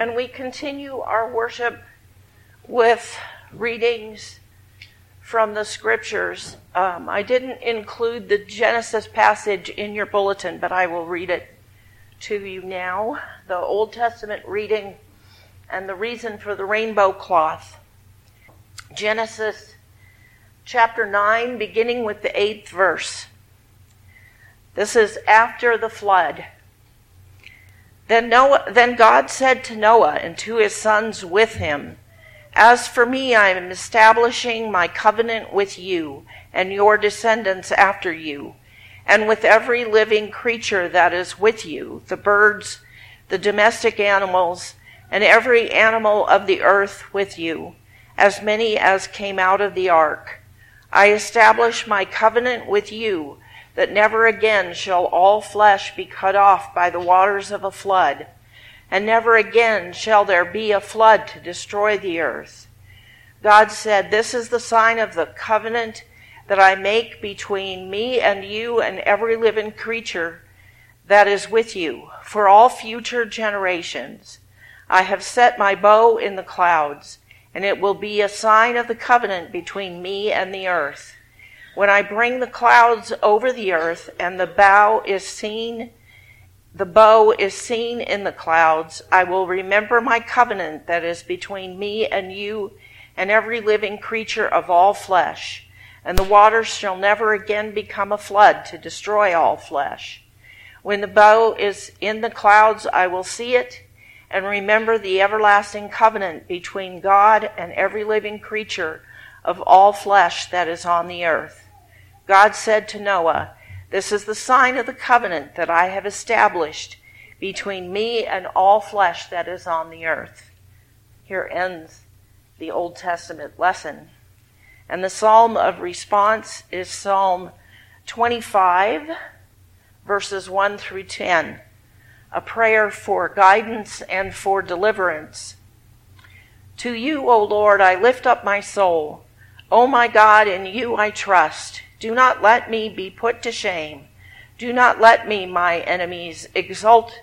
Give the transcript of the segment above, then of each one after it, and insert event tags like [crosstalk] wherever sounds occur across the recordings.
And we continue our worship with readings from the scriptures. Um, I didn't include the Genesis passage in your bulletin, but I will read it to you now. The Old Testament reading and the reason for the rainbow cloth. Genesis chapter 9, beginning with the eighth verse. This is after the flood. Then, Noah, then God said to Noah and to his sons with him, As for me, I am establishing my covenant with you and your descendants after you, and with every living creature that is with you, the birds, the domestic animals, and every animal of the earth with you, as many as came out of the ark. I establish my covenant with you that never again shall all flesh be cut off by the waters of a flood, and never again shall there be a flood to destroy the earth. God said, This is the sign of the covenant that I make between me and you and every living creature that is with you for all future generations. I have set my bow in the clouds, and it will be a sign of the covenant between me and the earth. When I bring the clouds over the earth and the bow is seen, the bow is seen in the clouds, I will remember my covenant that is between me and you and every living creature of all flesh. And the waters shall never again become a flood to destroy all flesh. When the bow is in the clouds, I will see it and remember the everlasting covenant between God and every living creature of all flesh that is on the earth. God said to Noah, This is the sign of the covenant that I have established between me and all flesh that is on the earth. Here ends the Old Testament lesson. And the psalm of response is Psalm 25, verses 1 through 10 a prayer for guidance and for deliverance. To you, O Lord, I lift up my soul. O my God, in you I trust. Do not let me be put to shame. Do not let me, my enemies, exult.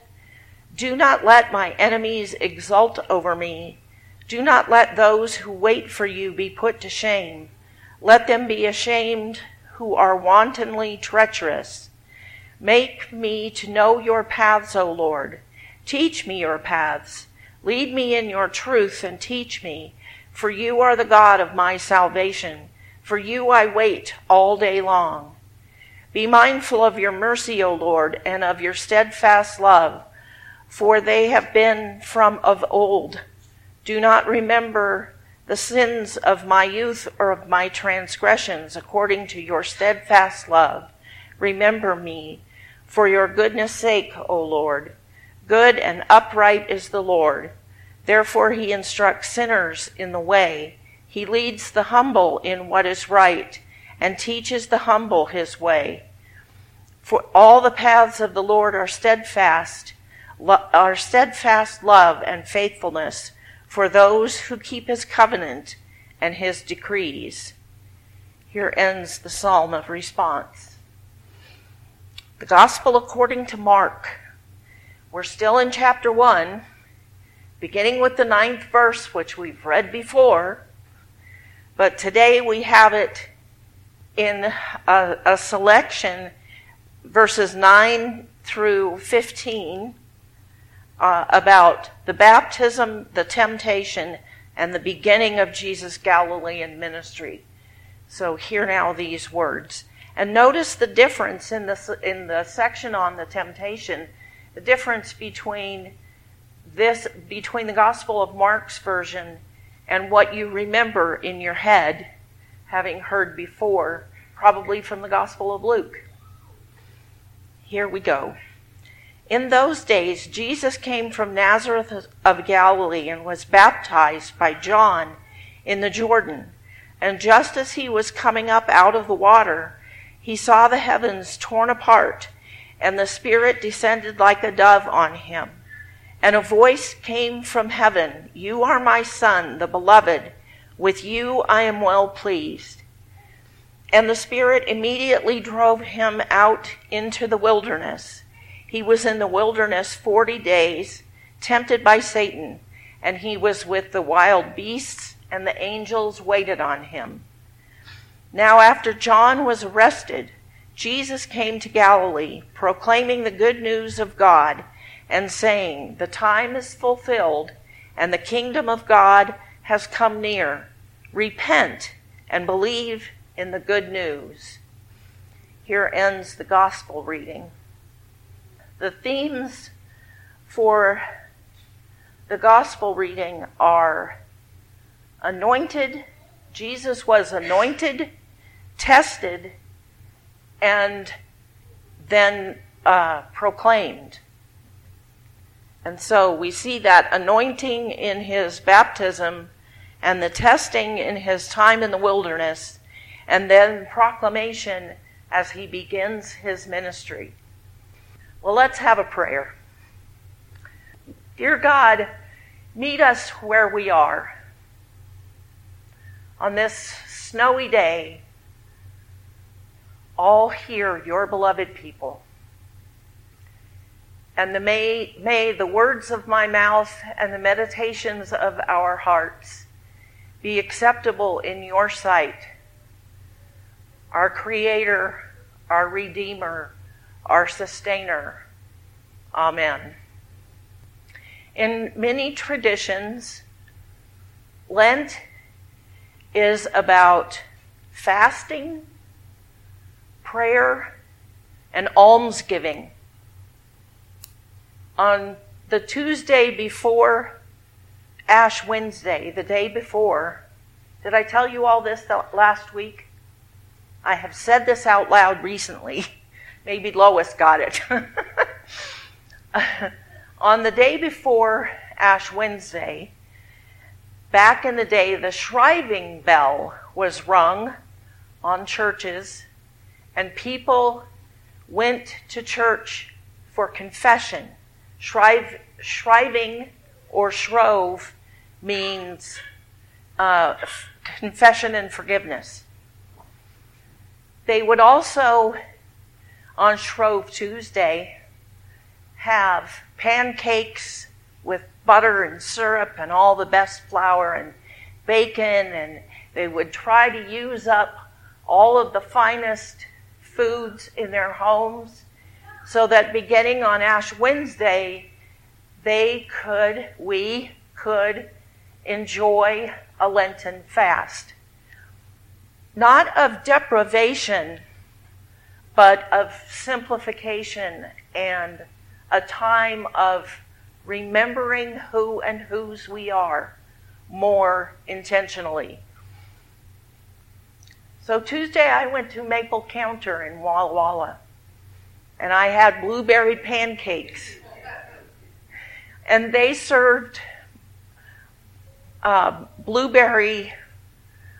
Do not let my enemies exult over me. Do not let those who wait for you be put to shame. Let them be ashamed who are wantonly treacherous. Make me to know your paths, O Lord. Teach me your paths. Lead me in your truth and teach me, for you are the God of my salvation. For you I wait all day long. Be mindful of your mercy, O Lord, and of your steadfast love, for they have been from of old. Do not remember the sins of my youth or of my transgressions according to your steadfast love. Remember me for your goodness sake, O Lord. Good and upright is the Lord. Therefore he instructs sinners in the way. He leads the humble in what is right and teaches the humble his way. For all the paths of the Lord are steadfast, are steadfast love and faithfulness for those who keep his covenant and his decrees. Here ends the psalm of response. The Gospel according to Mark. We're still in chapter 1, beginning with the ninth verse, which we've read before, but today we have it in a, a selection, verses 9 through 15, uh, about the baptism, the temptation, and the beginning of Jesus' Galilean ministry. So, hear now these words. And notice the difference in the, in the section on the temptation, the difference between this, between the Gospel of Mark's version and what you remember in your head, having heard before, probably from the Gospel of Luke. Here we go. In those days, Jesus came from Nazareth of Galilee and was baptized by John in the Jordan. And just as he was coming up out of the water, he saw the heavens torn apart, and the Spirit descended like a dove on him. And a voice came from heaven You are my Son, the beloved. With you I am well pleased. And the Spirit immediately drove him out into the wilderness. He was in the wilderness forty days, tempted by Satan, and he was with the wild beasts, and the angels waited on him. Now, after John was arrested, Jesus came to Galilee, proclaiming the good news of God and saying, The time is fulfilled, and the kingdom of God has come near. Repent and believe in the good news. Here ends the gospel reading. The themes for the gospel reading are anointed, Jesus was anointed, tested, and then uh, proclaimed. And so we see that anointing in his baptism and the testing in his time in the wilderness, and then proclamation as he begins his ministry. Well, let's have a prayer. Dear God, meet us where we are. On this snowy day, all here, your beloved people. And the, may, may the words of my mouth and the meditations of our hearts be acceptable in your sight, our Creator, our Redeemer, our Sustainer. Amen. In many traditions, Lent is about fasting, prayer, and almsgiving. On the Tuesday before Ash Wednesday, the day before, did I tell you all this last week? I have said this out loud recently. [laughs] Maybe Lois got it. [laughs] On the day before Ash Wednesday, back in the day, the shriving bell was rung on churches, and people went to church for confession. Shrive, shriving or shrove means uh, confession and forgiveness. They would also, on Shrove Tuesday, have pancakes with butter and syrup and all the best flour and bacon, and they would try to use up all of the finest foods in their homes so that beginning on Ash Wednesday, they could, we could enjoy a Lenten fast not of deprivation, but of simplification and a time of remembering who and whose we are more intentionally. So Tuesday I went to Maple Counter in Walla Walla and I had blueberry pancakes. And they served uh, blueberry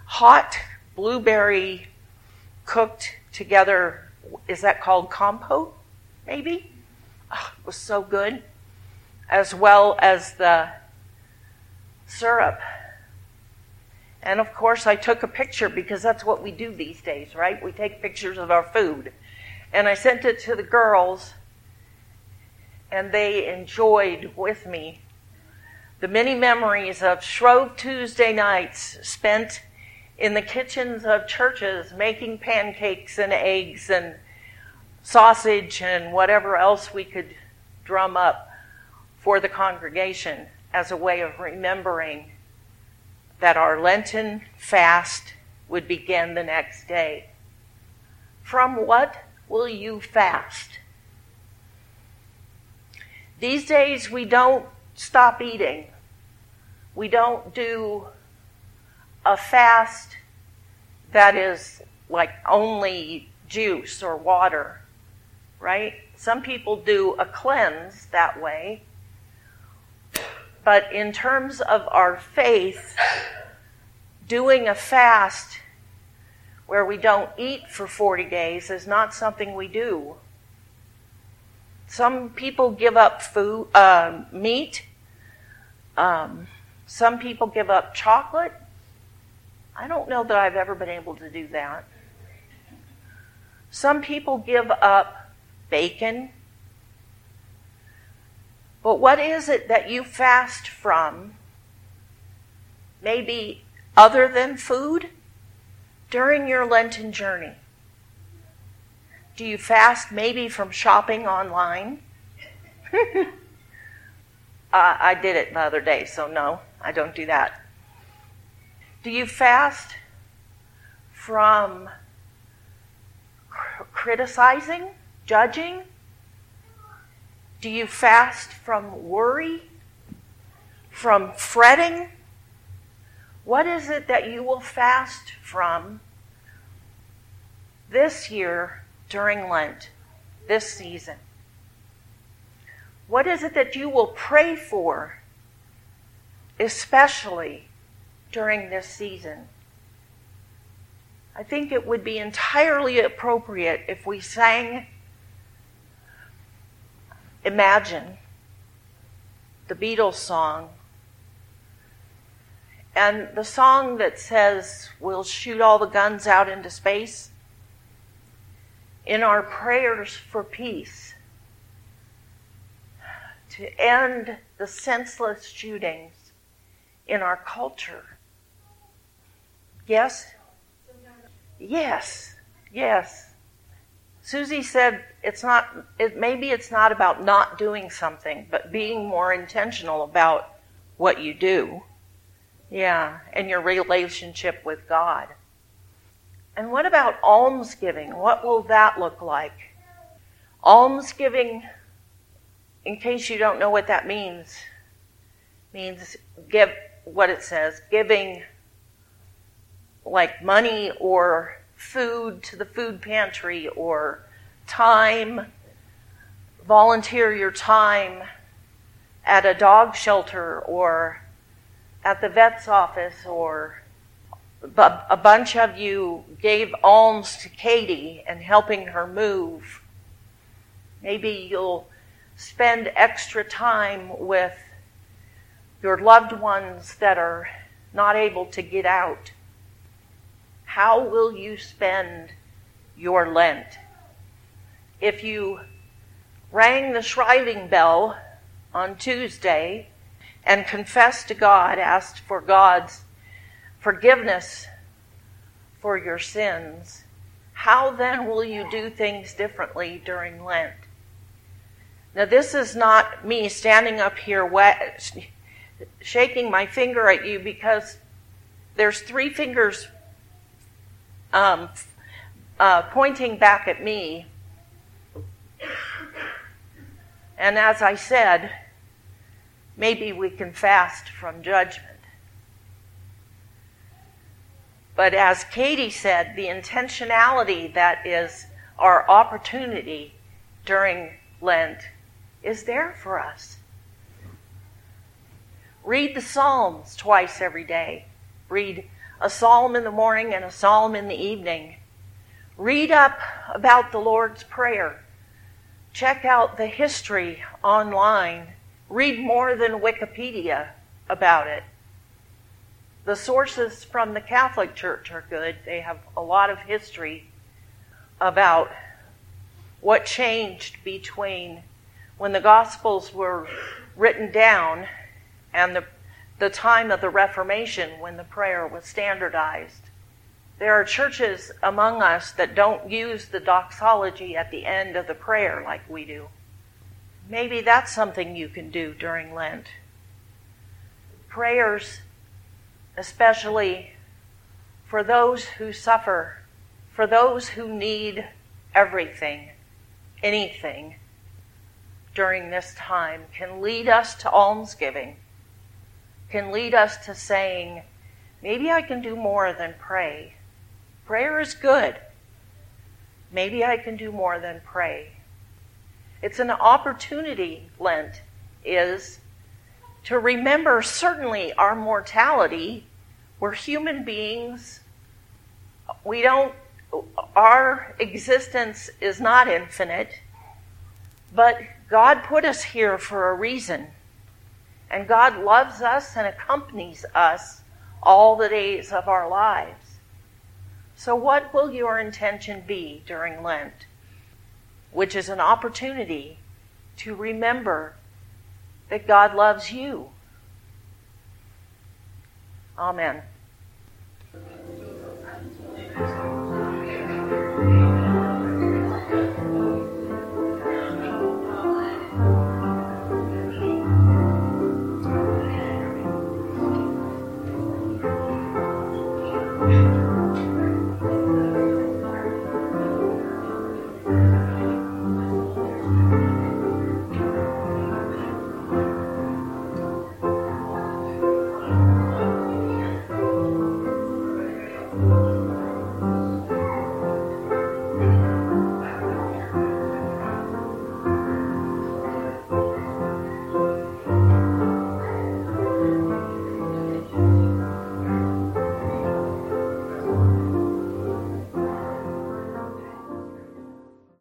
hot blueberry cooked together. Is that called compote? Maybe? Oh, it was so good. As well as the syrup. And of course, I took a picture because that's what we do these days, right? We take pictures of our food. And I sent it to the girls, and they enjoyed with me the many memories of Shrove Tuesday nights spent in the kitchens of churches making pancakes and eggs and sausage and whatever else we could drum up for the congregation as a way of remembering that our Lenten fast would begin the next day. From what will you fast? These days we don't stop eating. We don't do a fast that is like only juice or water, right? Some people do a cleanse that way. But in terms of our faith, doing a fast where we don't eat for 40 days is not something we do. Some people give up food, uh, meat. Um, some people give up chocolate. I don't know that I've ever been able to do that. Some people give up bacon. But what is it that you fast from maybe other than food during your Lenten journey? Do you fast maybe from shopping online? [laughs] uh, I did it the other day, so no, I don't do that. Do you fast from cr- criticizing, judging? Do you fast from worry? From fretting? What is it that you will fast from this year during Lent, this season? What is it that you will pray for, especially during this season? I think it would be entirely appropriate if we sang Imagine, the Beatles song, and the song that says, We'll shoot all the guns out into space in our prayers for peace to end the senseless shootings in our culture. Yes? Yes, yes. Susie said it's not, it, maybe it's not about not doing something, but being more intentional about what you do. Yeah, and your relationship with God. And what about almsgiving? What will that look like? Almsgiving, in case you don't know what that means, means give what it says, giving like money or food to the food pantry or time, volunteer your time at a dog shelter or at the vet's office or a bunch of you gave alms to Katie and helping her move. Maybe you'll spend extra time with your loved ones that are not able to get out. How will you spend your Lent? If you rang the shriving bell on Tuesday and confessed to God, asked for God's forgiveness for your sins, how then will you do things differently during Lent? Now, this is not me standing up here wet, shaking my finger at you because there's three fingers um, uh, pointing back at me. And as I said, maybe we can fast from judgment. But as Katie said, the intentionality that is our opportunity during Lent is there for us. Read the Psalms twice every day. Read a psalm in the morning and a psalm in the evening. Read up about the Lord's Prayer. Check out the history online. Read more than Wikipedia about it. The sources from the Catholic Church are good. They have a lot of history about what changed between when the Gospels were written down and the, the time of the Reformation when the prayer was standardized. There are churches among us that don't use the doxology at the end of the prayer like we do. Maybe that's something you can do during Lent. Prayers especially for those who suffer, for those who need everything, anything during this time, can lead us to almsgiving, can lead us to saying, maybe I can do more than pray. Prayer is good. Maybe I can do more than pray. It's an opportunity, Lent is, to remember certainly our mortality. We're human beings. We don't, our existence is not infinite, but God put us here for a reason. And God loves us and accompanies us all the days of our lives. So, what will your intention be during Lent? Which is an opportunity to remember that God loves you. Amen.